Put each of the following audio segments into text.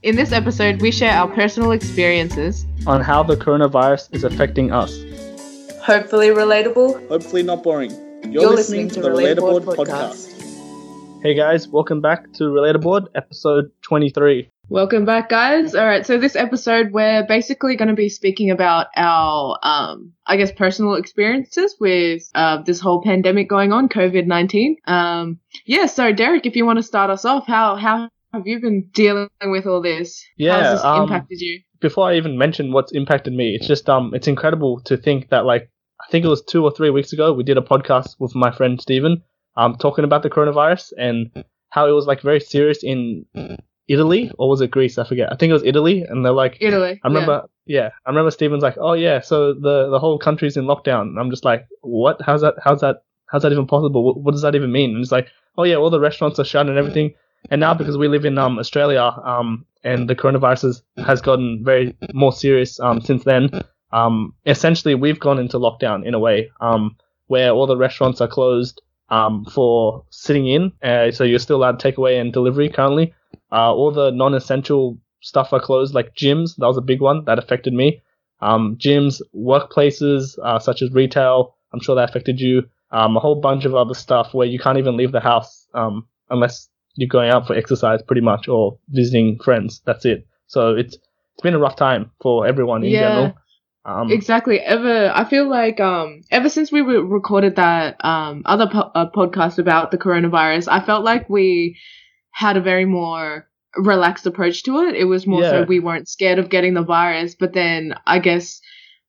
In this episode, we share our personal experiences. on how the coronavirus is affecting us. Hopefully relatable. Hopefully not boring. You're, You're listening, listening to to the Relatable, Relataboard Podcast. podcast. Hey guys, welcome back to Relataboard, episode 23. Welcome back, guys. All right, so this episode, we're basically going to be speaking about our, um, I guess, personal experiences with uh, this whole pandemic going on, COVID 19. Um, yeah, so Derek, if you want to start us off, how, how have you been dealing with all this? Yeah, How's this um, impacted you? Before I even mention what's impacted me, it's just um, it's incredible to think that like I think it was two or three weeks ago we did a podcast with my friend Steven, um, talking about the coronavirus and how it was like very serious in Italy or was it Greece? I forget. I think it was Italy, and they're like, Italy. I remember, yeah. I remember Steven's like, oh yeah, so the the whole country's in lockdown. And I'm just like, what? How's that? How's that? How's that even possible? What, what does that even mean? And it's like, oh yeah, all the restaurants are shut and everything. And now because we live in um Australia, um, and the coronavirus has, gotten very more serious um since then. Um, essentially we've gone into lockdown in a way, um, where all the restaurants are closed um for sitting in. Uh, so you're still allowed takeaway and delivery currently. Uh, all the non-essential stuff are closed, like gyms. That was a big one that affected me. Um, gyms, workplaces, uh, such as retail. I'm sure that affected you. Um, a whole bunch of other stuff where you can't even leave the house, um, unless you're going out for exercise pretty much or visiting friends. That's it. So it's, it's been a rough time for everyone in Yeah. general. Um, Exactly. Ever, I feel like um, ever since we re- recorded that um other po- uh, podcast about the coronavirus, I felt like we had a very more relaxed approach to it. It was more so we weren't scared of getting the virus, but then I guess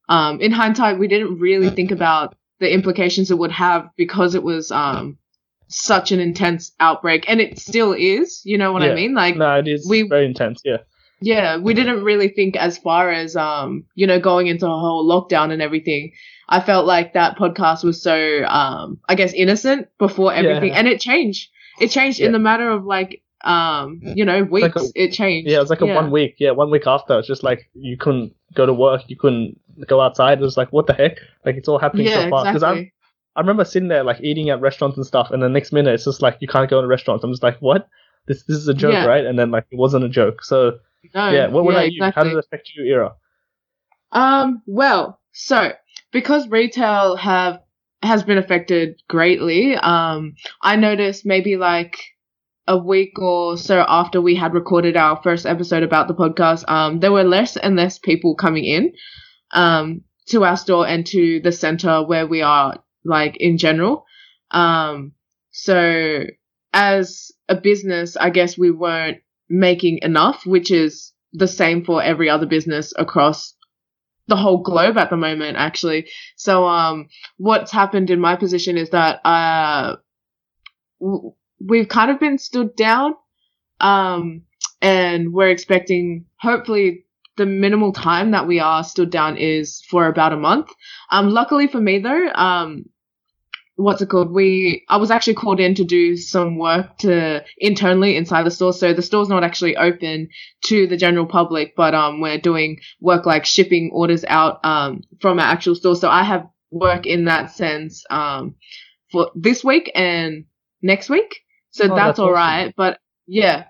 um in hindsight we didn't really think about the implications it would have because it was um such an intense outbreak and it still is. You know what I mean? Like no, it is we- very intense. Yeah. yeah, we didn't really think as far as um, you know, going into a whole lockdown and everything. I felt like that podcast was so um, I guess innocent before everything, Yeah. and it changed. It changed in the matter of like um, you know, weeks. like a- it changed. Yeah, it was like a one week. Yeah, one week after. It's just like you couldn't go to work, you couldn't go outside. It was like, what the heck? Like it's all happening Yeah, so fast. Because exactly. I remember sitting there like eating at restaurants and stuff, and the next minute it's just like you can't go to restaurants. I'm just like, what? This this is a joke, Yeah. right? And then like it wasn't a joke. So No, yeah, what, what yeah, about you? How exactly. did it affect your Irra? Um, well, so because retail have has been affected greatly, um, I noticed maybe like a week or so after we had recorded our first episode about the podcast, um, there were less and less people coming in, um, to our store and to the center where we are, like in general. Um, so as a business, I guess we weren't making enough, which is the same for every other business across the whole globe at the moment actually so um what's happened in my position is that uh we've kind of been stood down um and we're expecting hopefully the minimal time that we are stood down is for about a month um luckily for me though um what's it called? We I was actually called in to do some work to internally inside the store. So the store's not actually open to the general public, but um we're doing work like shipping orders out um from our actual store. So I have work in that sense um for this week and next week. So Oh, that's, that's all awesome. right. But yeah,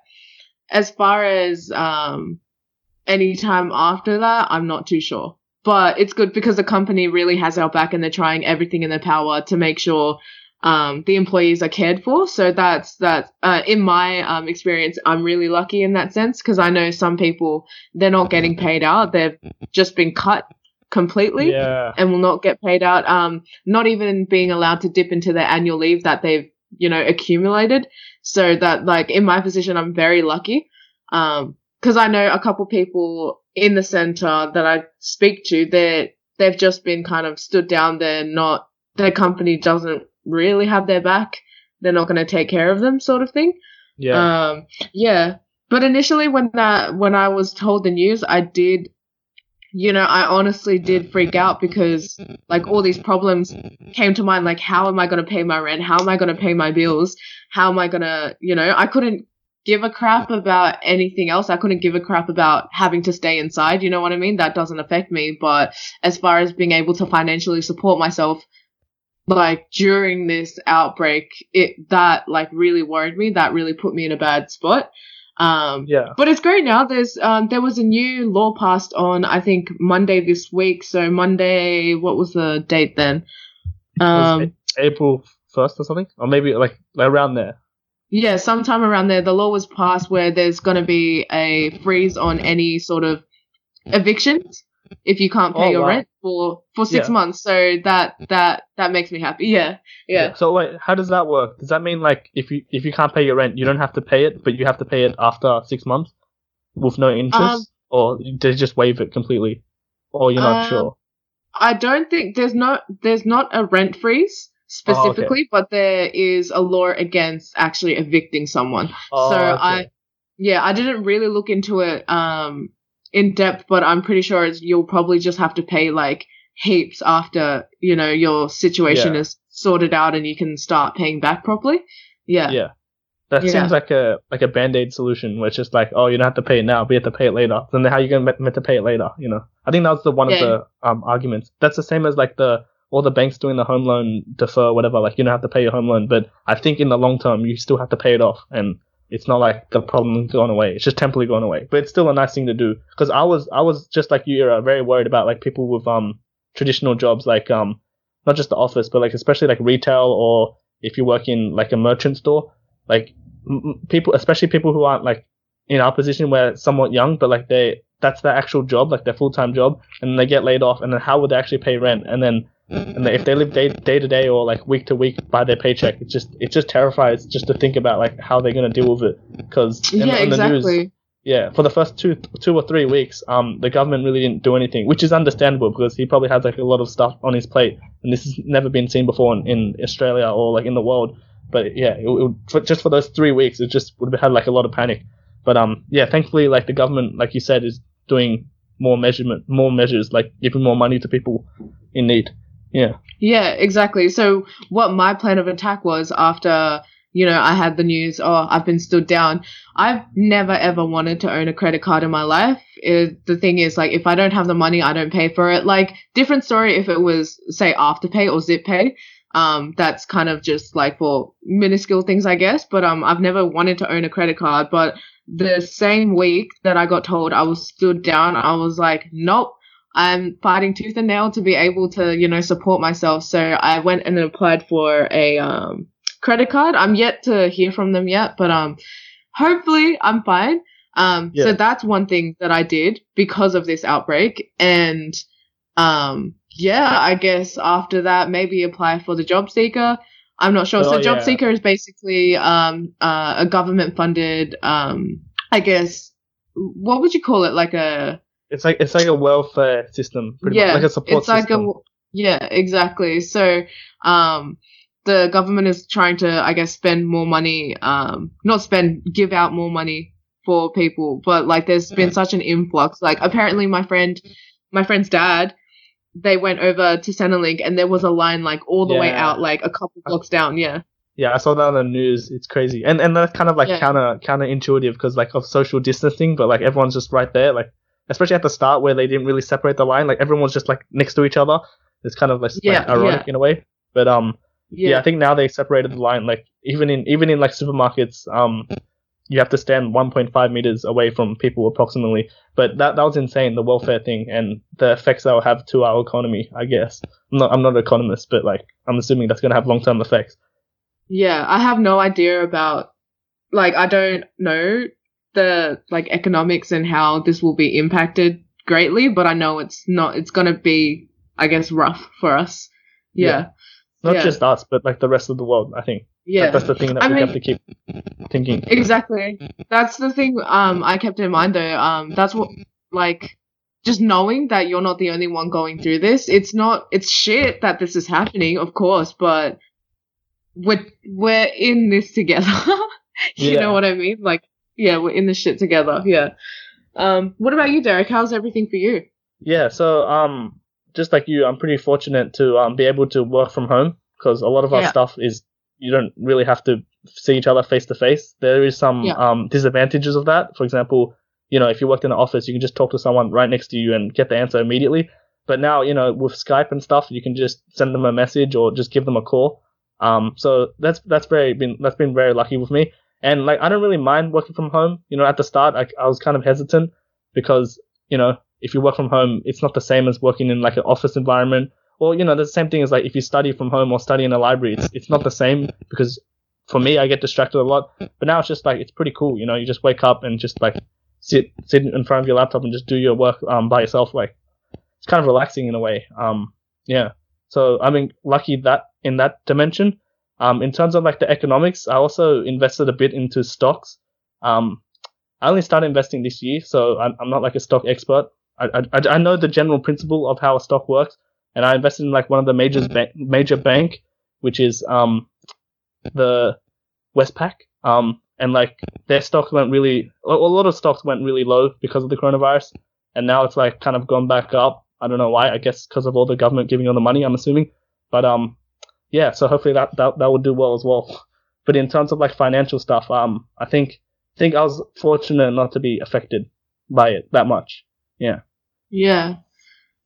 as far as um any time after that, I'm not too sure but it's good because the company really has our back and they're trying everything in their power to make sure um, the employees are cared for. So that's that. Uh, in my um, experience, I'm really lucky in that sense because I know some people they're not getting paid out; they've just been cut completely Yeah. and will not get paid out. Um, not even being allowed to dip into their annual leave that they've you know accumulated. So that like in my position, I'm very lucky. Um, because I know a couple people in the center that I speak to, they they've just been kind of stood down. They're not their company doesn't really have their back. They're not going to take care of them, sort of thing. Yeah. Um, yeah. But initially, when that when I was told the news, I did, you know, I honestly did freak out because like all these problems came to mind. Like, how am I going to pay my rent? How am I going to pay my bills? How am I going to, you know, I couldn't give a crap about anything else. I couldn't give a crap about having to stay inside. You know what I mean? That doesn't affect me. But as far as being able to financially support myself, like during this outbreak, it that like really worried me. That really put me in a bad spot. Um, Yeah. but it's great now. There's um, there was a new law passed on I think Monday this week. So Monday, what was the date then? Um, April first or something, or maybe like around there. Yeah, sometime around there, the law was passed where there's going to be a freeze on any sort of evictions if you can't pay Oh, your wow. rent for for six Yeah. months. So that that that makes me happy. Yeah, yeah. So wait, how does that work? Does that mean like if you if you can't pay your rent, you don't have to pay it, but you have to pay it after six months with no interest, Um, or they just waive it completely, or you're not Um, sure? I don't think there's not there's not a rent freeze Oh, okay. specifically, but there is a law against actually evicting someone. Oh, so okay. I yeah, I didn't really look into it um in depth, but I'm pretty sure it's, you'll probably just have to pay like heaps after, you know, your situation Yeah. is sorted out and you can start paying back properly. Yeah. yeah. That Yeah. seems like a like a band aid solution, which is like, oh, you don't have to pay it now, but you have to pay it later. Then how are you gonna meant, to pay it later? You know, I think that was the one of the um arguments. That's the same as like the all the banks doing the home loan defer, whatever. Like you don't have to pay your home loan, but I think in the long term you still have to pay it off, and it's not like the problem's gone away. It's just temporarily gone away, but it's still a nice thing to do. Because I was I was just like you, uh, very worried about like people with um traditional jobs, like um not just the office, but like especially like retail or if you work in like a merchant store, like m- people, especially people who aren't like in our position where somewhat young, but like they that's their actual job, like their full time job, and they get laid off, and then how would they actually pay rent? And then and if they live day day to day or like week to week by their paycheck, it just it just terrifies just to think about like how they're gonna deal with it because Yeah, exactly. yeah, for the first two two or three weeks, um, the government really didn't do anything, which is understandable because he probably has like a lot of stuff on his plate, and this has never been seen before in, in Australia or like in the world. But yeah, it, it, for, just for those three weeks, it just would have had like a lot of panic. But um, yeah, thankfully, like the government, like you said, is doing more measurement, more measures, like giving more money to people in need. Yeah, Yeah, exactly. So what my plan of attack was after, you know, I had the news, oh, I've been stood down. I've never ever wanted to own a credit card in my life. It, the thing is, like, if I don't have the money, I don't pay for it. Like, different story if it was, say, Afterpay or ZipPay. Um, that's kind of just like for minuscule things, I guess. But um, I've never wanted to own a credit card. But the same week that I got told I was stood down, I was like, nope. I'm fighting tooth and nail to be able to, you know, support myself. So I went and applied for a um, credit card. I'm yet to hear from them yet, but um, hopefully I'm fine. Um, Yeah. so that's one thing that I did because of this outbreak, and um, yeah, I guess after that maybe apply for the job seeker. I'm not sure. Oh, so job yeah. seeker is basically um uh, a government funded um I guess what would you call it like a it's like it's like a welfare system, pretty yeah, much like a support it's like system. a yeah, exactly. So, um, the government is trying to, I guess, spend more money, um, not spend, give out more money for people, but like there's been such an influx. Like apparently, my friend, my friend's dad, they went over to Centrelink and there was a line like all the way out, like a couple blocks down. Yeah, Yeah, I saw that on the news. It's crazy, and and that's kind of like Yeah. counter counterintuitive because like of social distancing, but like everyone's just right there. Like especially at the start where they didn't really separate the line, like everyone was just like next to each other. It's kind of like, Yeah, like ironic in a way. But um, yeah. yeah, I think now they separated the line. Like even in even in like supermarkets, um, you have to stand 1.5 meters away from people approximately. But that that was insane. The welfare thing and the effects that will have to our economy. I guess I'm not I'm not an economist, but like I'm assuming that's gonna have long term effects. yeah. I have no idea about, like, I don't know the like economics and how this will be impacted greatly, but I know it's not. It's gonna be, I guess, rough for us. Yeah, Not Yeah. just us, but like the rest of the world. I think yeah. That- that's the thing that I we mean- have to keep thinking. Exactly. That's the thing um I kept in mind though. Um that's what like just knowing that you're not the only one going through this. It's not it's shit that this is happening, of course, but we're we're in this together. you Yeah. know what I mean? Like yeah, we're in this shit together. Yeah. Um what about you, Derek? How's everything for you? Yeah, so um, just like you, I'm pretty fortunate to um be able to work from home because a lot of our Yeah. stuff is you don't really have to see each other face to face. There is some Yeah. um disadvantages of that. For example, you know, if you worked in an office, you can just talk to someone right next to you and get the answer immediately. But now, you know, with Skype and stuff, you can just send them a message or just give them a call. Um, so that's that's very been that's been very lucky with me. And like, I don't really mind working from home. You know, at the start, I, I was kind of hesitant because, you know, if you work from home, it's not the same as working in like an office environment. Or, you know, the same thing as like if you study from home or study in a library, it's, it's not the same because for me, I get distracted a lot. But now it's just like, it's pretty cool. You know, you just wake up and just like sit, sit in front of your laptop and just do your work, um, by yourself. Like, it's kind of relaxing in a way. Um, yeah. So I mean, lucky that in that dimension. Um, in terms of like the economics, I also invested a bit into stocks. Um, I only started investing this year, so I'm, I'm not like a stock expert. I, I, I know the general principle of how a stock works, and I invested in like one of the major ba- major bank, which is um the Westpac. Um, and like their stocks went really, a lot of stocks went really low because of the coronavirus, and now it's like kind of gone back up. I don't know why. I guess because of all the government giving all the money. I'm assuming, but um, yeah. So hopefully that that that would do well as well. But in terms of like financial stuff, um, I think think I was fortunate not to be affected by it that much. Yeah. Yeah.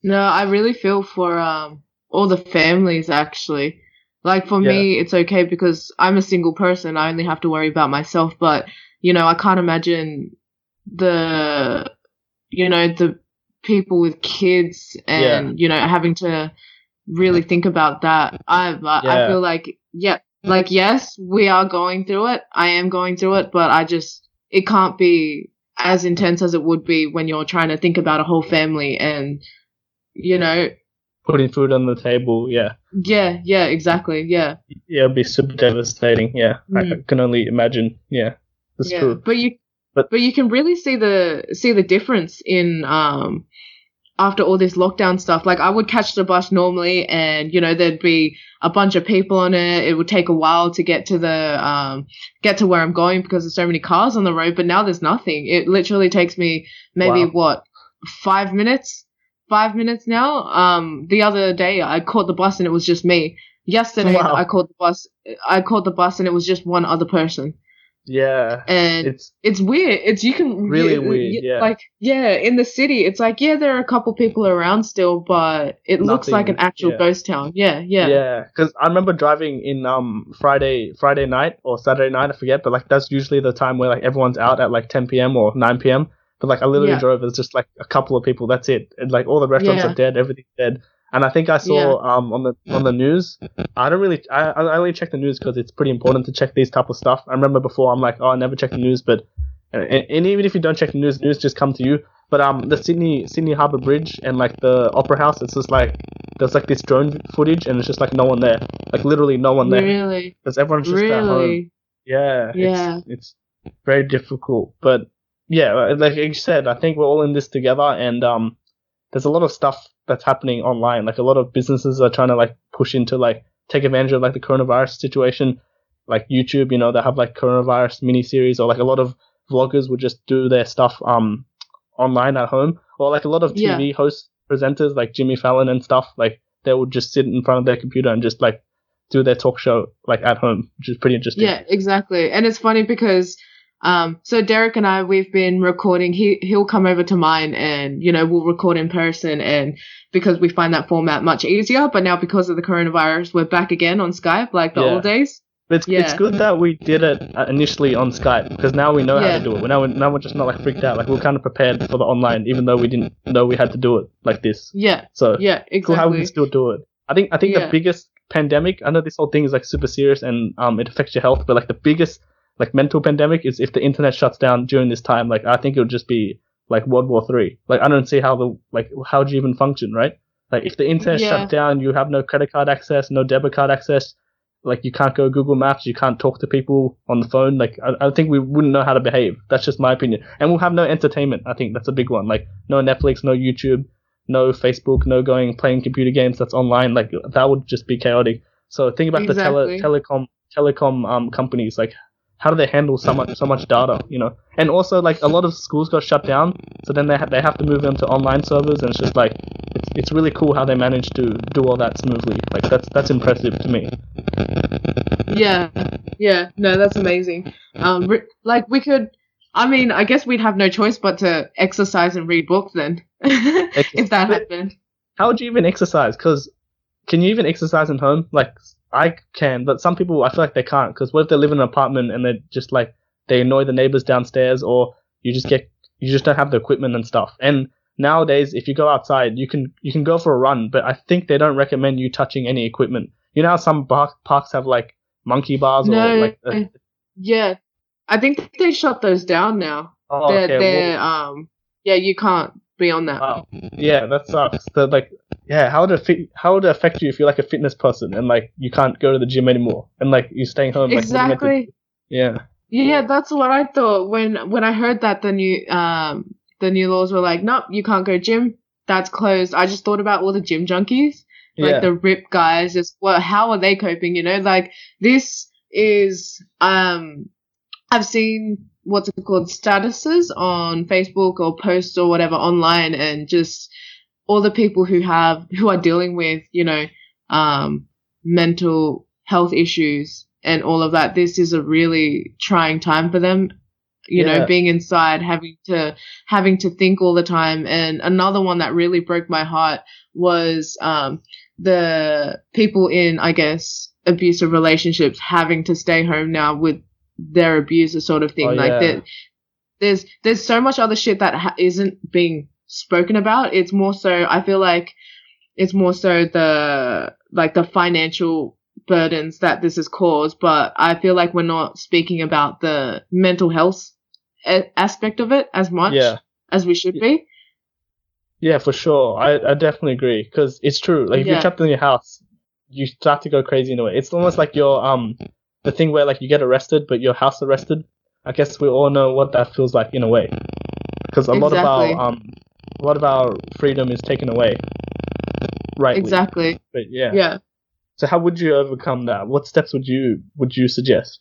No, I really feel for um all the families actually. Like for Yeah. me, it's okay because I'm a single person. I only have to worry about myself. But you know, I can't imagine the you know the people with kids and you know having to really think about that. I I feel like yeah, like yes, we are going through it. I am going through it, but I just it can't be as intense as it would be when you're trying to think about a whole family and you know Putting food on the table. Yeah. yeah yeah exactly yeah Yeah. It'd be super devastating. Yeah. I Mm. can only imagine. Yeah. That's yeah true. but you But- but you can really see the see the difference in um after all this lockdown stuff like i would catch the bus normally and you know there'd be a bunch of people on it. It would take a while to get to the um get to where i'm going because there's so many cars on the road but now there's nothing. It literally takes me maybe Wow. what five minutes? Five minutes now? Um the other day i caught the bus and it was just me. Yesterday Wow. i caught the bus i caught the bus and it was just one other person Yeah. and It's it's weird. It's you can Really you- weird, you- yeah. Like yeah, in the city, it's like yeah, there are a couple people around still, but it looks like an actual yeah. ghost town. Yeah, yeah, Yeah, because I remember driving in um Friday Friday night or Saturday night, I forget, but like that's usually the time where like everyone's out at like 10 p.m. or 9 p.m. But like I literally Yeah. drove, it's just like a couple of people. That's it. And like all the restaurants Yeah. are dead, everything's dead. And I think I saw Yeah. um on the on the news. I don't really I I only check the news because it's pretty important to check these type of stuff. I remember before I'm like oh I never check the news, but and, and even if you don't check the news, news just come to you. But um the Sydney Sydney Harbour Bridge and like the Opera House, it's just like there's like this drone footage and it's just like no one there, like literally no one there, really, because everyone's just at home. Yeah, Yeah. It's, it's very difficult, but yeah, like you said, I think we're all in this together, and um, there's a lot of stuff that's happening online. Like a lot of businesses are trying to like push into like take advantage of like the coronavirus situation. Like YouTube, you know, they have like coronavirus mini series, or like a lot of vloggers would just do their stuff um online at home, or like a lot of Yeah. TV hosts presenters like Jimmy Fallon and stuff. Like they would just sit in front of their computer and just like do their talk show like at home, which is pretty interesting. yeah, exactly. And it's funny because um, so Derek and I we've been recording. He he'll come over to mine, and you know we'll record in person, and because we find that format much easier. But now because of the coronavirus, we're back again on Skype like the Yeah. old days. But it's, it's good that we did it uh, initially on Skype because now we know how to do it. We're now, we're, now we're just not like freaked out. Like we're kind of prepared for the online, even though we didn't know we had to do it like this. Yeah, So yeah, cool how we can still do it. I think I think the biggest pandemic. I know this whole thing is like super serious and um it affects your health, but like the biggest like mental pandemic is if the internet shuts down during this time. Like I think it would just be like World War Three. Like I don't see how the like how do you even function, right? Like if the internet Yeah. shut down, you have no credit card access, no debit card access. Like you can't go Google Maps, you can't talk to people on the phone. Like I, I think we wouldn't know how to behave. That's just my opinion. And we'll have no entertainment. I think that's a big one. Like no Netflix, no YouTube, no Facebook, no going playing computer games that's online. Like that would just be chaotic. So think about the tele- telecom telecom um companies. Like how do they handle so much so much data? You know, and also like a lot of schools got shut down, so then they ha- they have to move them to online servers, and it's just like it's it's really cool how they managed to do all that smoothly. Like that's that's impressive to me. Yeah, yeah, no, that's amazing. Um, re- like we could, I mean, I guess we'd have no choice but to exercise and read books then, if that happened. How would you even exercise? Because can you even exercise at home? Like I can, but some people I feel like they can't. Because what if they live in an apartment and they're just like they annoy the neighbors downstairs, or you just get you just don't have the equipment and stuff. And nowadays, if you go outside, you can you can go for a run, but I think they don't recommend you touching any equipment. You know how some bar- parks have like monkey bars or No, like uh, Yeah, I think they shut those down now. oh, they're, okay, they're well, um, yeah, you can't be on that. wow. yeah, that sucks. The, like, yeah, how would it fit, how would it affect you if you're like a fitness person and like you can't go to the gym anymore and like you're staying home? Like, you meant to- exactly. yeah. Yeah, that's what I thought when when I heard that the new um the new laws were like, nope, you can't go gym. That's closed. I just thought about all the gym junkies, like yeah. the rip guys. Just well, how are they coping? You know, like this is um I've seen what's it called statuses on Facebook or posts or whatever online, and just all the people who have who are dealing with you know um mental health issues and all of that. This is a really trying time for them. You Yeah. know, being inside, having to having to think all the time. And another one that really broke my heart was um, the people in, I guess, abusive relationships having to stay home now with their abuser, sort of thing. Oh, like yeah. that, there's there's so much other shit that ha- isn't being spoken about. It's more so. I feel like it's more so the like the financial burdens that this has caused, but I feel like we're not speaking about the mental health a- aspect of it as much Yeah. as we should be. Yeah, for sure. I, I definitely agree because it's true. Like if Yeah. you're trapped in your house, you start to go crazy in a way. It's almost like your um the thing where like you get arrested, but your house arrested. I guess we all know what that feels like in a way, because a lot of our um a lot of our freedom is taken away. Right. Exactly. But yeah. Yeah. So how would you overcome that? What steps would you would you suggest?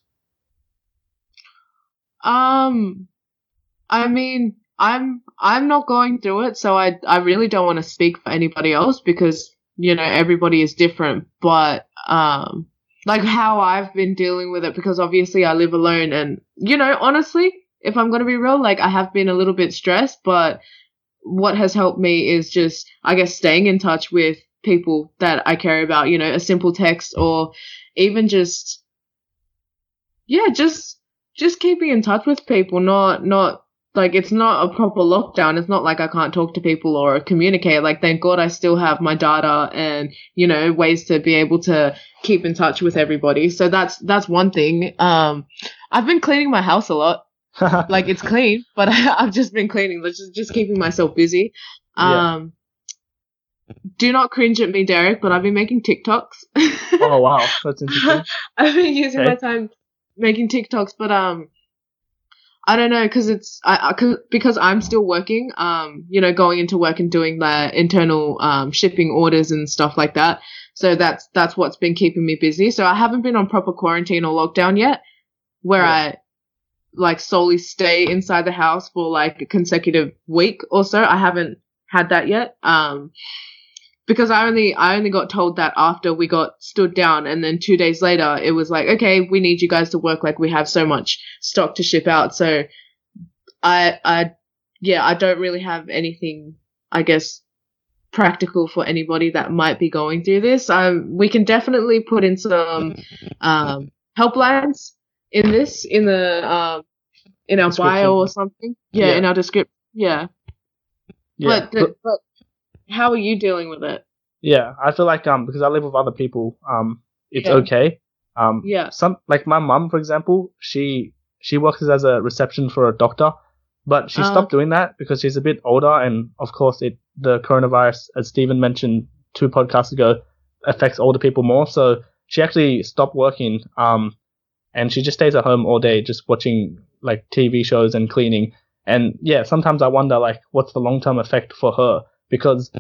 Um, I mean, I'm I'm not going through it, so I I really don't want to speak for anybody else because you know everybody is different. But um, like how I've been dealing with it because obviously I live alone, and you know honestly, if I'm gonna be real, like I have been a little bit stressed, but what has helped me is just I guess staying in touch with people that I care about. You know, a simple text or even just yeah, just just keeping in touch with people, not not like it's not a proper lockdown. It's not like I can't talk to people or communicate. Like thank God I still have my data and you know ways to be able to keep in touch with everybody. So that's that's one thing. Um, I've been cleaning my house a lot. Like it's clean, but I've just been cleaning, just just keeping myself busy. Yeah. Um, do not cringe at me, Derek, but I've been making TikToks. oh wow, that's interesting. I've been using Okay. my time making TikToks, but um, I don't know because it's I, I cause, because I'm still working. Um, you know, going into work and doing the internal um shipping orders and stuff like that. So that's that's what's been keeping me busy. So I haven't been on proper quarantine or lockdown yet, where Yeah. I like solely stay inside the house for like a consecutive week or so. I haven't had that yet. Um, because I only I only got told that after we got stood down, and then two days later it was like, okay, we need you guys to work. Like we have so much stock to ship out. So I I yeah I don't really have anything I guess practical for anybody that might be going through this. Um, we can definitely put in some um helplines in this in the um in our bio or something. Yeah, Yeah. in our description. Yeah. Yeah. But, the, but how are you dealing with it? Yeah, I feel like um because I live with other people, um it's Yeah. okay. Um Yeah. some like my mum for example, she she works as a reception for a doctor, but she Oh, stopped doing that because she's a bit older and of course it the coronavirus as Stephen mentioned two podcasts ago affects older people more, so she actually stopped working um and she just stays at home all day just watching like TV shows and cleaning. And yeah, sometimes I wonder like what's the long-term effect for her because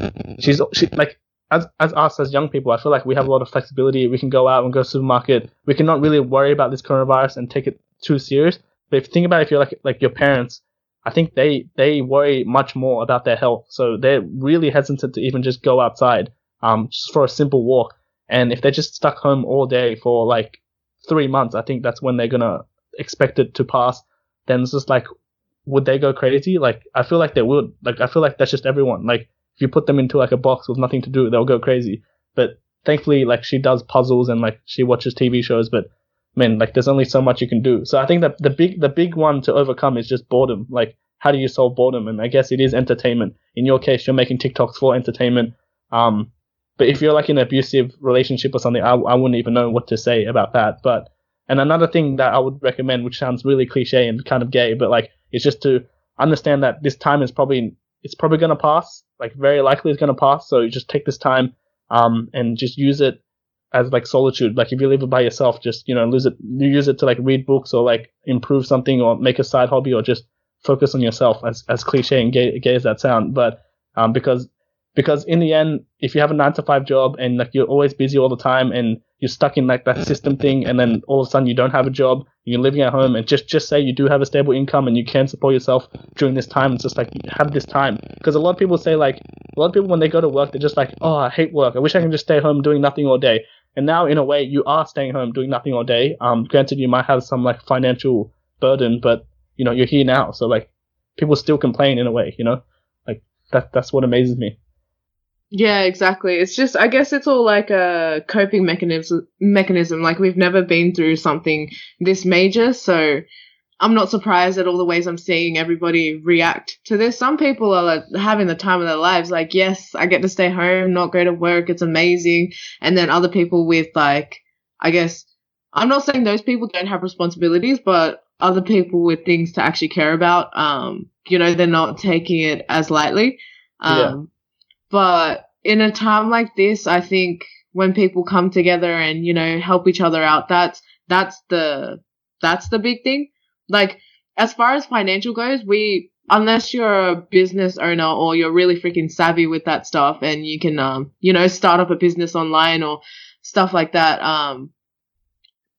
she's she like as as us as young people, I feel like we have a lot of flexibility. We can go out and go to the supermarket. We can not really worry about this coronavirus and take it too serious. But if you think about it, if you're like like your parents, I think they they worry much more about their health. So they're really hesitant to even just go outside, um, just for a simple walk. And if they're just stuck home all day for like three months, I think that's when they're gonna expect it to pass. Then it's just like, would they go crazy? Like I feel like they would. Like I feel like that's just everyone. Like if you put them into like a box with nothing to do, they'll go crazy. But thankfully, like she does puzzles and like she watches TV shows. But man, like there's only so much you can do. So I think that the big the big one to overcome is just boredom. Like how do you solve boredom? And I guess it is entertainment. In your case, you're making TikToks for entertainment. Um, but if you're like in an abusive relationship or something, I, I wouldn't even know what to say about that. But and another thing that I would recommend, which sounds really cliche and kind of gay, but like it's just to understand that this time is probably it's probably gonna pass. Like very likely it's gonna pass. So you just take this time, um, and just use it as like solitude. Like if you live it by yourself, just you know lose it, You use it to like read books or like improve something or make a side hobby or just focus on yourself. As as cliche and gay, gay as that sound, but um, because because in the end, if you have a nine to five job and like you're always busy all the time and you're stuck in like that system thing, and then all of a sudden you don't have a job, you're living at home, and just just say you do have a stable income and you can support yourself during this time. It's just like have this time because a lot of people say like a lot of people when they go to work they're just like oh I hate work I wish I can just stay home doing nothing all day. And now in a way you are staying home doing nothing all day. Um, granted you might have some like financial burden, but you know you're here now, so like people still complain in a way, you know, like that that's what amazes me. Yeah, exactly. It's just, I guess it's all like a coping mechanism. Mechanism. Like we've never been through something this major, so I'm not surprised at all the ways I'm seeing everybody react to this. Some people are like, having the time of their lives. Like, yes, I get to stay home, not go to work. It's amazing. And then other people with like, I guess, I'm not saying those people don't have responsibilities, but other people with things to actually care about, um, you know, they're not taking it as lightly. Um, Yeah. But in a time like this, I think when people come together and, you know, help each other out, that's, that's the, that's the big thing. Like, as far as financial goes, we, unless you're a business owner or you're really freaking savvy with that stuff and you can, um, you know, start up a business online or stuff like that, um,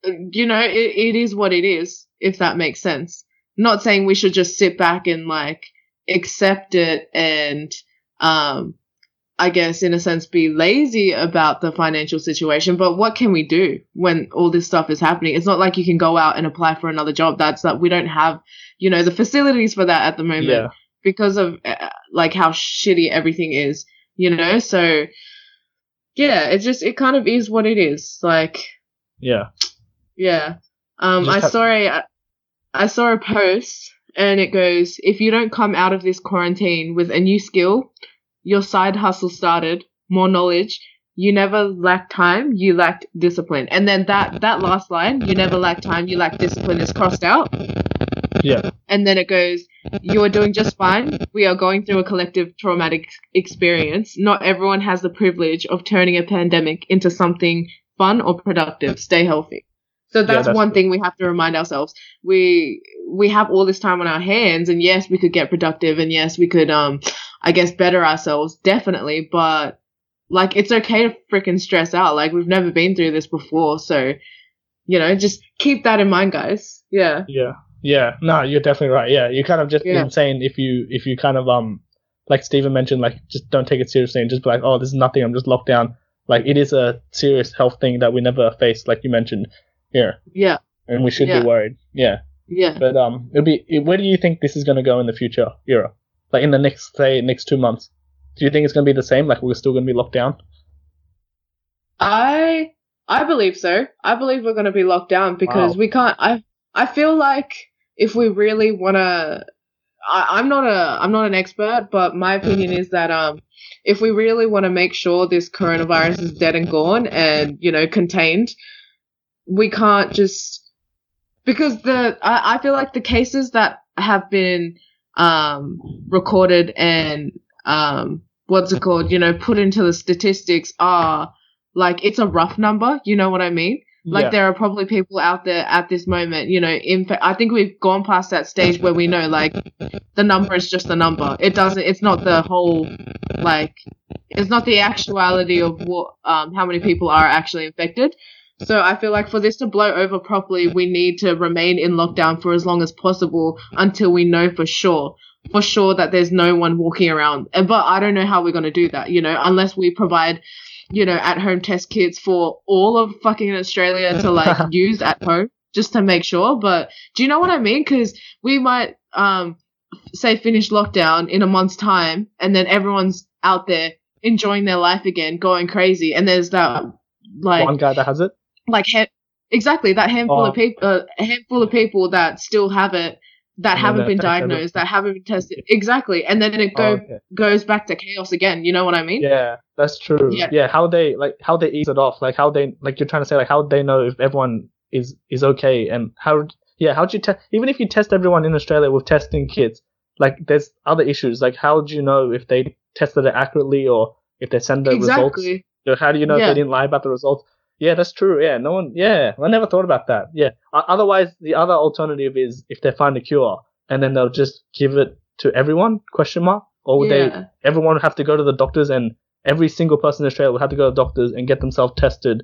you know, it, it is what it is, if that makes sense. Not saying we should just sit back and like accept it and, um, I guess in a sense be lazy about the financial situation, but what can we do when all this stuff is happening? It's not like you can go out and apply for another job. That's that we don't have, you know, the facilities for that at the moment Yeah. because of uh, like how shitty everything is, you know? So yeah, it just it kind of is what it is. Like Yeah. yeah. Um, I saw a, I saw a post and it goes, if you don't come out of this quarantine with a new skill, your side hustle started, more knowledge, you never lacked time, you lacked discipline. And then that, that last line, you never lacked time, you lacked discipline is crossed out. Yeah. And then it goes, you are doing just fine. We are going through a collective traumatic experience. Not everyone has the privilege of turning a pandemic into something fun or productive. Stay healthy. So that's, that's one thing we have to remind ourselves. We we have all this time on our hands, and yes, we could get productive, and yes, we could um, I guess better ourselves definitely. But like, it's okay to freaking stress out. Like we've never been through this before, so you know, just keep that in mind, guys. Yeah. Yeah. Yeah. No, you're definitely right. Yeah. You kind of just Yeah. been saying if you if you kind of um like Stephen mentioned, like just don't take it seriously and just be like, oh, this is nothing. I'm just locked down. Like it is a serious health thing that we never faced, like you mentioned here, Yeah. and we should Yeah. be worried. Yeah. Yeah. But um, it'll be. It, where do you think this is going to go in the future Irra? Like in the next say next two months, do you think it's going to be the same? Like we're still going to be locked down? I I believe so. I believe we're going to be locked down because Wow. we can't. I I feel like if we really want to, I'm not a I'm not an expert, but my opinion is that um if we really want to make sure this coronavirus is dead and gone and you know contained, we can't just because the I, I feel like the cases that have been um recorded and um what's it called you know put into the statistics are like it's a rough number you know what i mean? Like yeah. there are probably people out there at this moment you know in fact i think we've gone past that stage where we know like the number is just a number. It doesn't it's not the whole like it's not the actuality of what um how many people are actually infected so I feel like for this to blow over properly, we need to remain in lockdown for as long as possible until we know for sure, for sure that there's no one walking around. But I don't know how we're going to do that, you know, unless we provide, you know, at home test kits for all of fucking Australia to like use at home just to make sure. But do you know what I mean? Because we might, um, say finish lockdown in a month's time and then everyone's out there enjoying their life again, going crazy. And there's that, like, One guy that has it. Like he- exactly that handful Oh. of people, uh, handful of people that still have it, that And haven't been diagnosed, that haven't been tested. Exactly, and then it go Oh, okay. goes back to chaos again. You know what I mean? Yeah, that's true. Yeah. Yeah. how they like how they ease it off, like how they like you're trying to say like how they know if everyone is is okay and how yeah how'd you test even if you test everyone in Australia with testing kits like there's other issues like how do you know if they tested it accurately or if they send the results exactly. So how do you know if they didn't lie about the results? Yeah, that's true. Yeah, no one. Yeah, I never thought about that. Yeah. Otherwise, the other alternative is if they find a cure and then they'll just give it to everyone? Question mark. Or would Yeah. they? Everyone would have to go to the doctors, and every single person in Australia would have to go to the doctors and get themselves tested,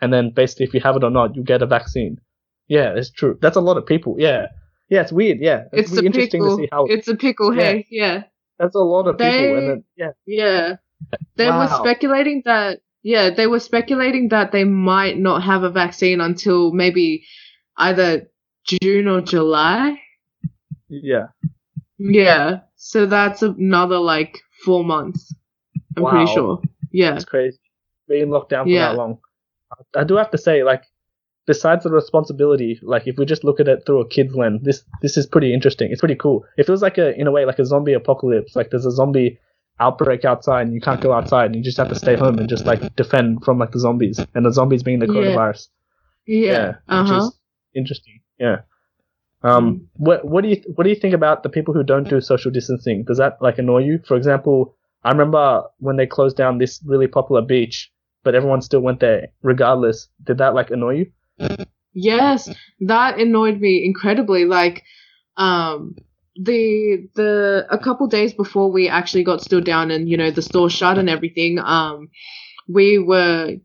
and then basically, if you have it or not, you get a vaccine. Yeah, it's true. That's a lot of people. Yeah. Yeah, it's weird. Yeah, It's a interesting pickle. to see how It's a pickle. Yeah. Hey, yeah. that's a lot of people, They- and then yeah, Yeah. They were speculating that yeah, they were speculating that they might not have a vaccine until maybe either June or July. yeah. Yeah. So that's another like 4 months. I'm Wow. pretty sure. Yeah. It's crazy. Being locked down for Yeah. that long. I do have to say, like, besides the responsibility, like if we just look at it through a kid's lens, this this is pretty interesting. It's pretty cool. It feels like a in a way like a zombie apocalypse. Like there's a zombie outbreak outside and you can't go outside and you just have to stay home and just like defend from like the zombies and the zombies being the Yeah. coronavirus. Yeah. which Uh-huh. is interesting. Yeah. Um, what what do you what do you think about the people who don't do social distancing? Does that like annoy you? For example, I remember when they closed down this really popular beach, but everyone still went there regardless. Did that like annoy you? Yes, that annoyed me incredibly. Like, um, the the a couple days before we actually got stood down and you know the store shut and everything, um, we were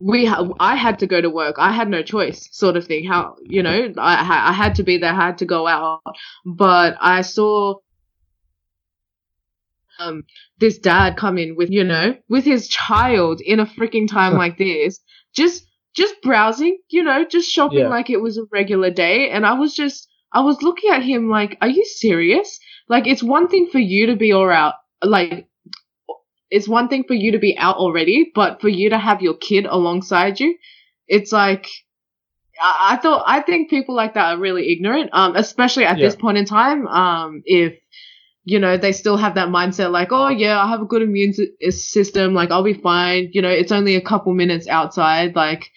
we ha- I had to go to work. I had no choice, sort of thing. How you know I I had to be there. I had to go out, but I saw um this dad come in with you know with his child in a freaking time like this, just just browsing, you know, just shopping Yeah. like it was a regular day, and I was just I was looking at him like, are you serious? Like it's one thing for you to be all out, like it's one thing for you to be out already, but for you to have your kid alongside you, it's like I, I thought I think people like that are really ignorant, um, especially at Yeah. this point in time. Um, if you know they still have that mindset like, oh yeah, I have a good immune system, like I'll be fine. You know, it's only a couple minutes outside, like.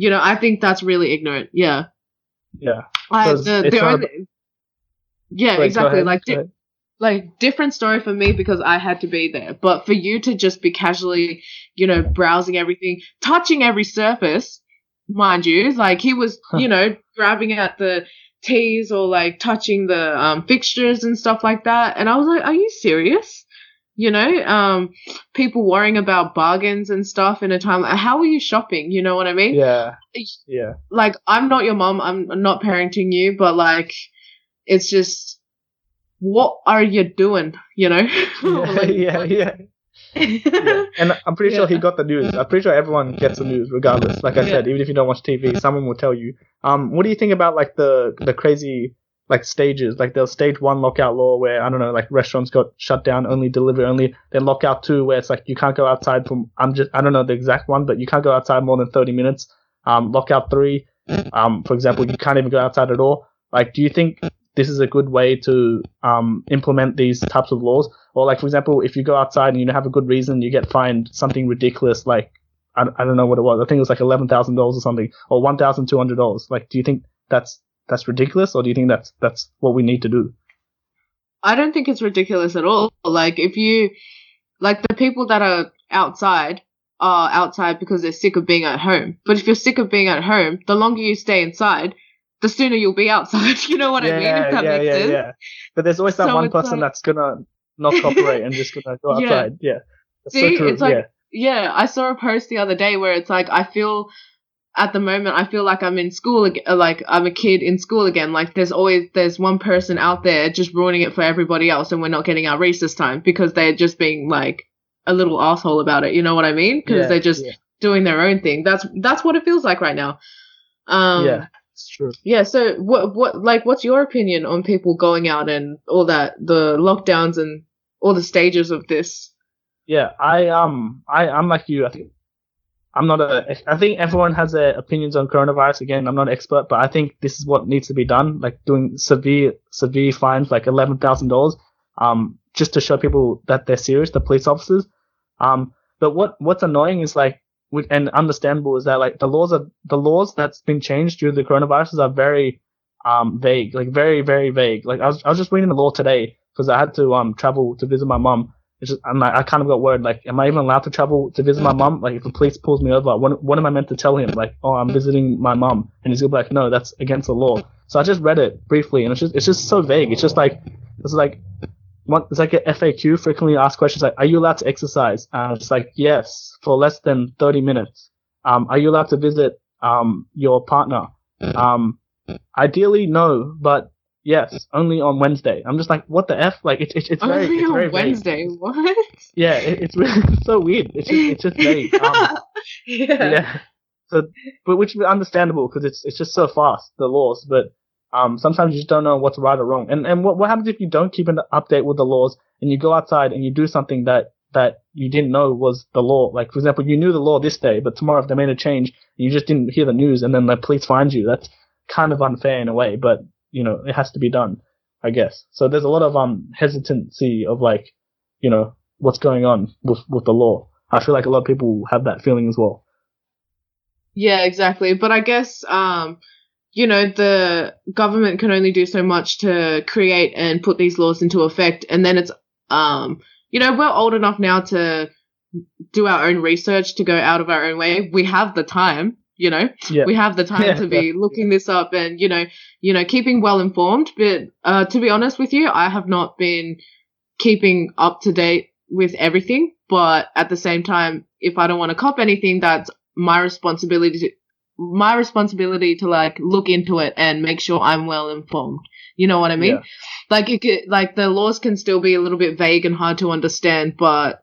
You know, I think that's really ignorant. Yeah. Yeah. I, the, the only, yeah, Wait, exactly. ahead, Like, di- like different story for me because I had to be there. But for you to just be casually, you know, browsing everything, touching every surface, mind you, like he was, Huh. you know, grabbing at the teas or like touching the um, fixtures and stuff like that. And I was like, are you serious? You know, um, people worrying about bargains and stuff in a time. Like, how are you shopping? You know what I mean? Yeah. Yeah. like I'm not your mom, I'm not parenting you, but like it's just what are you doing, you know? Yeah. Like, yeah. Yeah. yeah. And I'm pretty sure he got the news. I'm pretty sure everyone gets the news regardless. Like I Yeah. said, even if you don't watch TV, someone will tell you. Um, what do you think about like the the crazy like stages? Like the stage one lockout law where I don't know, like restaurants got shut down, only delivery only. Then lockout two where it's like you can't go outside from. I'm just I don't know the exact one, but you can't go outside more than 30 minutes. Um, lockout three, um, for example, you can't even go outside at all. Like, do you think this is a good way to um, implement these types of laws? Or like, for example, if you go outside and you don't have a good reason, you get fined something ridiculous, like I, I don't know what it was. I think it was like eleven thousand dollars or something, or one thousand two hundred dollars. Like, do you think that's that's ridiculous, or do you think that's that's what we need to do? I don't think it's ridiculous at all. Like if you like the people that are outside are outside because they're sick of being at home. But if you're sick of being at home, the longer you stay inside, the sooner you'll be outside. You know what I mean? If that yeah, makes yeah, sense. yeah. But there's always that So one person like- that's gonna not cooperate and just gonna go outside. Yeah. That's See, so it's like yeah. yeah, I saw a post the other day where it's like I feel at the moment I feel like I'm in school again, like I'm a kid in school again. Like there's always there's one person out there just ruining it for everybody else, and we're not getting our recess time because they're just being like a little asshole about it. You know what I mean? Because Yeah, they're just yeah. doing their own thing. That's that's what it feels like right now. Um, yeah, it's true. yeah. So what what like what's your opinion on people going out and all that the lockdowns and all the stages of this? Yeah, I um I I'm like you. I think I'm not a. I think everyone has their opinions on coronavirus. Again, I'm not an expert, but I think this is what needs to be done. Like doing severe, severe fines, like eleven thousand dollars, um, just to show people that they're serious, the police officers. Um, but what what's annoying is like, and understandable is that like the laws are the laws that's been changed due to the coronavirus are very um vague, like very very vague. Like I was I was just reading the law today because I had to um travel to visit my mom. It's just, I'm like, I kind of got worried. Like, am I even allowed to travel to visit my mom? Like, if the police pulls me over, what, what am I meant to tell him? Like, oh, I'm visiting my mom, and he's gonna be like, no, that's against the law. So I just read it briefly, and it's just, it's just so vague. It's just like, it's like, one, it's like a FAQ, frequently asked questions like, are you allowed to exercise? And it's like, yes, for less than 30 minutes. Um, are you allowed to visit um your partner? Um, ideally, no, but yes, only on Wednesday. I'm just like, what the f? Like, it's it's, it's very Only it's on very vague. Wednesday. What? Yeah, it, it's really it's so weird. It's just it's just vague. Um, yeah. yeah. So, but which is understandable because it's it's just so fast the laws. But um, sometimes you just don't know what's right or wrong. And and what what happens if you don't keep an update with the laws and you go outside and you do something that that you didn't know was the law? Like for example, you knew the law this day, but tomorrow if they made a change, you just didn't hear the news, and then the police find you. That's kind of unfair in a way, but you know it has to be done, I guess. So there's a lot of um hesitancy of like, you know, what's going on with with the law. I feel like a lot of people have that feeling as well. Yeah, exactly. But I guess, um, you know, the government can only do so much to create and put these laws into effect. And then it's, um, you know, we're old enough now to do our own research, to go out of our own way. We have the time, you know, Yeah. we have the time Yeah, to be looking this up and, you know, you know, keeping well informed. But, uh, to be honest with you, I have not been keeping up to date with everything. But at the same time, if I don't want to cop anything, that's my responsibility to, my responsibility to like look into it and make sure I'm well informed. You know what I mean? Yeah. Like it could, like the laws can still be a little bit vague and hard to understand, but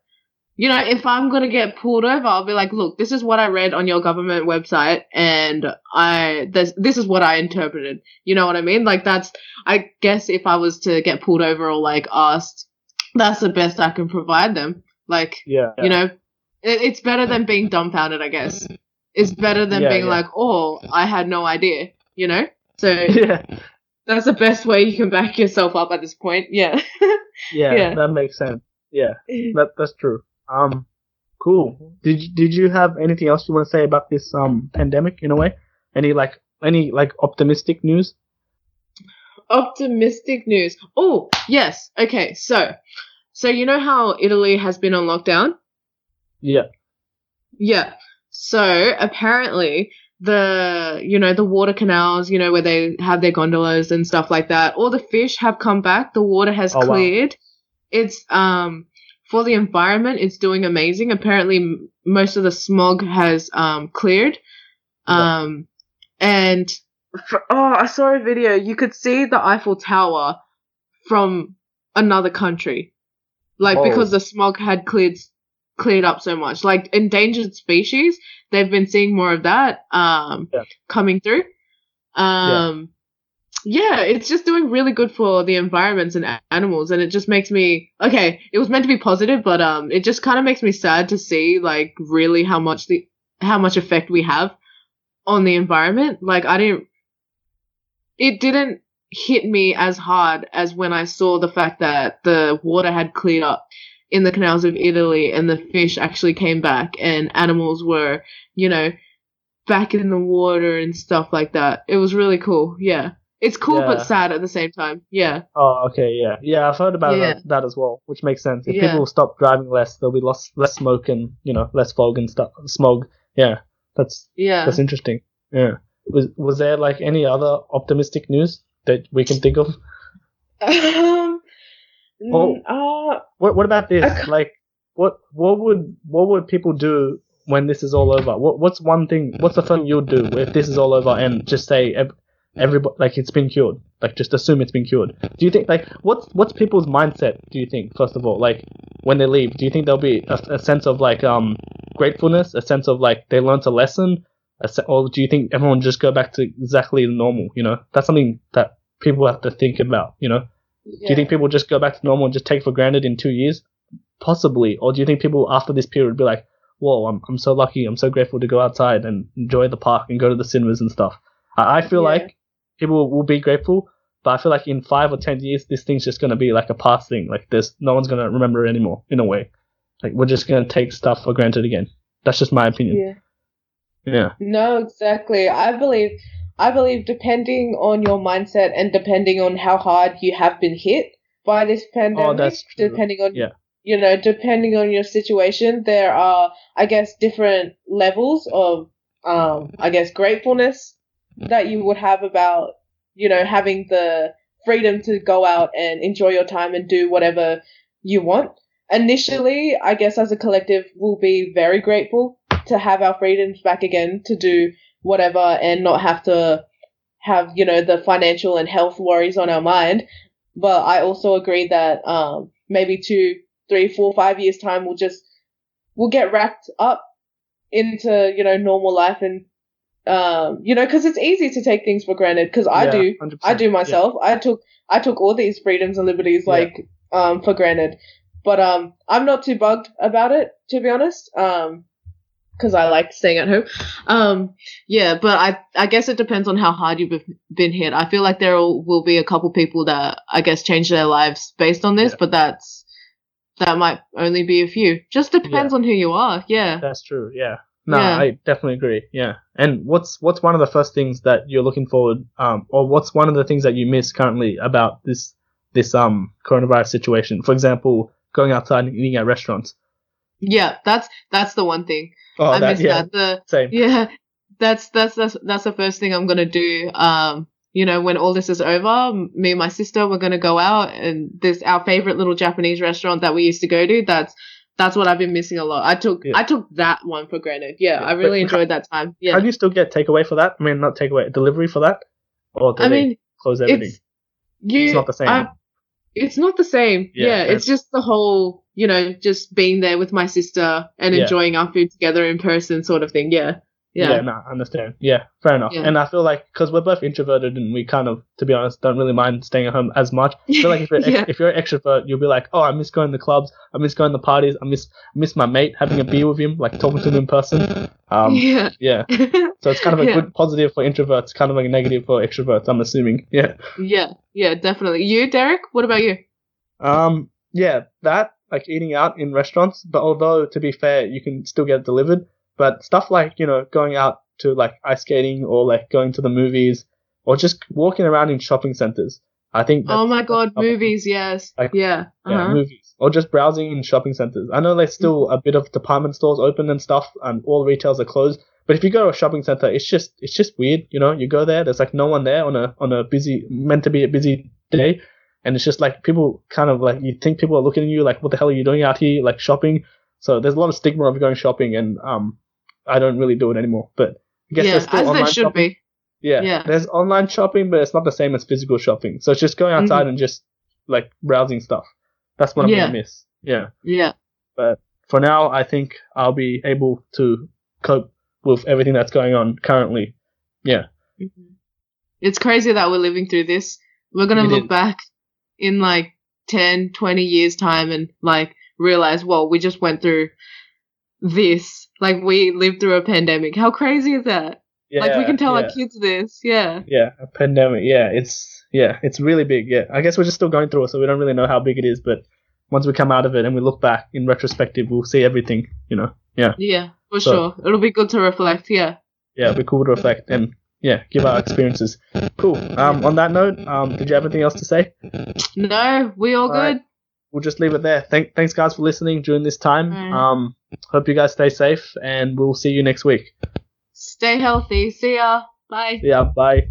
you know, if I'm gonna get pulled over, I'll be like, look, this is what I read on your government website, and I this this is what I interpreted. You know what I mean? Like that's I guess if I was to get pulled over or like asked, that's the best I can provide them. Like Yeah. you know, it, it's better than being dumbfounded. I guess it's better than Yeah, being yeah. like, oh, I had no idea. You know, so yeah. that's the best way you can back yourself up at this point. Yeah. Yeah, Yeah. that makes sense. Yeah, that that's true. Um, cool. Did you, did you have anything else you want to say about this um pandemic in a way? Any like any like optimistic news? Optimistic news. Oh, yes. Okay. So, so you know how Italy has been on lockdown? Yeah. Yeah. So apparently the you know the water canals you know where they have their gondolas and stuff like that all the fish have come back the water has Oh, wow. cleared it's um for the environment it's doing amazing. Apparently m- most of the smog has um cleared. Um and for, oh i saw a video. You could see the eiffel tower from another country. Like Oh. because the smog had cleared cleared up so much. Like endangered species they've been seeing more of that um Yeah. coming through. Um yeah. it's just doing really good for the environments and animals and it just makes me okay it was meant to be positive but um it just kind of makes me sad to see like really how much the how much effect we have on the environment like i didn't it didn't hit me as hard as when i saw the fact that the water had cleared up in the canals of Italy and the fish actually came back and animals were, you know, back in the water and stuff like that. It was really cool. Yeah. It's cool Yeah. but sad at the same time. Yeah. Oh, okay. Yeah. Yeah, I've heard about Yeah. that, that as well, which makes sense. If Yeah. people stop driving less, there'll be less less smoke and you know less fog and stuff. Smog. Yeah. That's Yeah. that's interesting. Yeah. Was was there like any other optimistic news that we can think of? um Oh. uh, What what about this? Like, what what would what would people do when this is all over? What what's one thing? What's the thing you'll do if this is all over and just say everybody like it's been cured? Like, just assume it's been cured. Do you think like what's what's people's mindset? Do you think first of all, like when they leave, do you think there'll be a, a sense of like um gratefulness, a sense of like they learned a lesson, a se- or do you think everyone just go back to exactly normal? You know, that's something that people have to think about. You know. Do you think people just go back to normal and just take for granted in two years? Possibly. Or do you think people after this period would be like, whoa, I'm I'm so lucky, I'm so grateful to go outside and enjoy the park and go to the cinemas and stuff. I, I feel Yeah. like people will, be grateful, but I feel like in five or ten years, this thing's just gonna be like a past thing. Like there's no one's gonna remember it anymore. In a way, like we're just gonna take stuff for granted again. That's just my opinion. Yeah. Yeah. No, exactly. I believe I believe depending on your mindset and depending on how hard you have been hit by this pandemic, Oh, that's true. depending on Yeah. you know, depending on your situation, there are I guess different levels of um I guess gratefulness that you would have about, you know, having the freedom to go out and enjoy your time and do whatever you want. Initially, I guess as a collective, we'll be very grateful to have our freedoms back again to do whatever and not have to have you know the financial and health worries on our mind but i also agree that um maybe two three four five years time we'll just we'll get wrapped up into you know normal life and um you know because it's easy to take things for granted because i Yeah, do 100%. I do myself. I took I took all these freedoms and liberties Yeah. like um for granted. But um I'm not too bugged about it to be honest. Um cuz I like staying at home. Um yeah, but I I guess it depends on how hard you've been hit. I feel like there will, be a couple people that I guess change their lives based on this, Yeah. but that's that might only be a few. Just depends on who you are. Yeah. That's true. Yeah. No, Yeah. I definitely agree. Yeah. And what's what's one of the first things that you're looking forward, um, or what's one of the things that you miss currently about this this um coronavirus situation? For example, going outside and eating at restaurants. Yeah, that's that's the one thing. Oh, I that, miss yeah, that. The same. Yeah, that's that's that's that's the first thing I'm gonna do. Um, you know, when all this is over, me and my sister we're gonna go out and this our favorite little Japanese restaurant that we used to go to. That's that's what I've been missing a lot. I took Yeah. I took that one for granted. Yeah, Yeah, I really but- enjoyed that time. Yeah, How do you still get takeaway for that? I mean, not takeaway, delivery for that, or I they mean close everything? it's you. It's not the same. I- it's not the same. Yeah, Yeah, it's just the whole you know just being there with my sister and enjoying our food together in person sort of thing. Yeah, yeah, no, I understand. Yeah, fair enough. Yeah. And I feel like because we're both introverted and we kind of, to be honest, don't really mind staying at home as much. I feel like if you're, ex- Yeah. if you're an extrovert, you'll be like, oh, I miss going to clubs, I miss going to parties, I miss miss my mate having a beer with him, like talking to him in person. Um, yeah. yeah. So it's kind of a Yeah. good positive for introverts, kind of like a negative for extroverts. I'm assuming. Yeah. Yeah, yeah, definitely. You, Derek? What about you? Um, yeah, that like eating out in restaurants. But although to be fair, you can still get it delivered. But stuff like you know going out to like ice skating or like going to the movies or just walking around in shopping centers. I think. Oh my god, movies, yes. Like- yeah. Yeah, Uh-huh. movies or just browsing in shopping centers. I know there's still a bit of department stores open and stuff, and all the retails are closed. But if you go to a shopping center, it's just it's just weird, you know. You go there, there's like no one there on a on a busy meant to be a busy day, and it's just like people kind of like you think people are looking at you like, what the hell are you doing out here, like shopping? So there's a lot of stigma of going shopping, and um, I don't really do it anymore. But I guess yeah, there's still as online should shopping. be. Yeah. Yeah. There's online shopping, but it's not the same as physical shopping. So it's just going outside Mhm. and just like browsing stuff. That's what I'm Yeah. gonna miss. Yeah. Yeah. But for now, I think I'll be able to cope with everything that's going on currently. Yeah. It's crazy that we're living through this. We're going to It look is. back in like 10, 20 years' time and like realize, well, we just went through this. Like we lived through a pandemic. How crazy is that? Yeah. like we can tell yeah. our kids this. Yeah. Yeah, a pandemic. Yeah, it's yeah, it's really big. Yeah, I guess we're just still going through it, so we don't really know how big it is. But once we come out of it and we look back in retrospective, we'll see everything. You know. Yeah. Yeah, for So- sure. It'll be good to reflect. Yeah. yeah, it'd be cool to reflect and yeah, give our experiences. Cool. Um, on that note, um, did you have anything else to say? No, we all All right. We'll just leave it there. Thank, thanks guys for listening during this time. Alright. Um, hope you guys stay safe, and we'll see you next week. Stay healthy. See ya. Bye. Yeah, bye.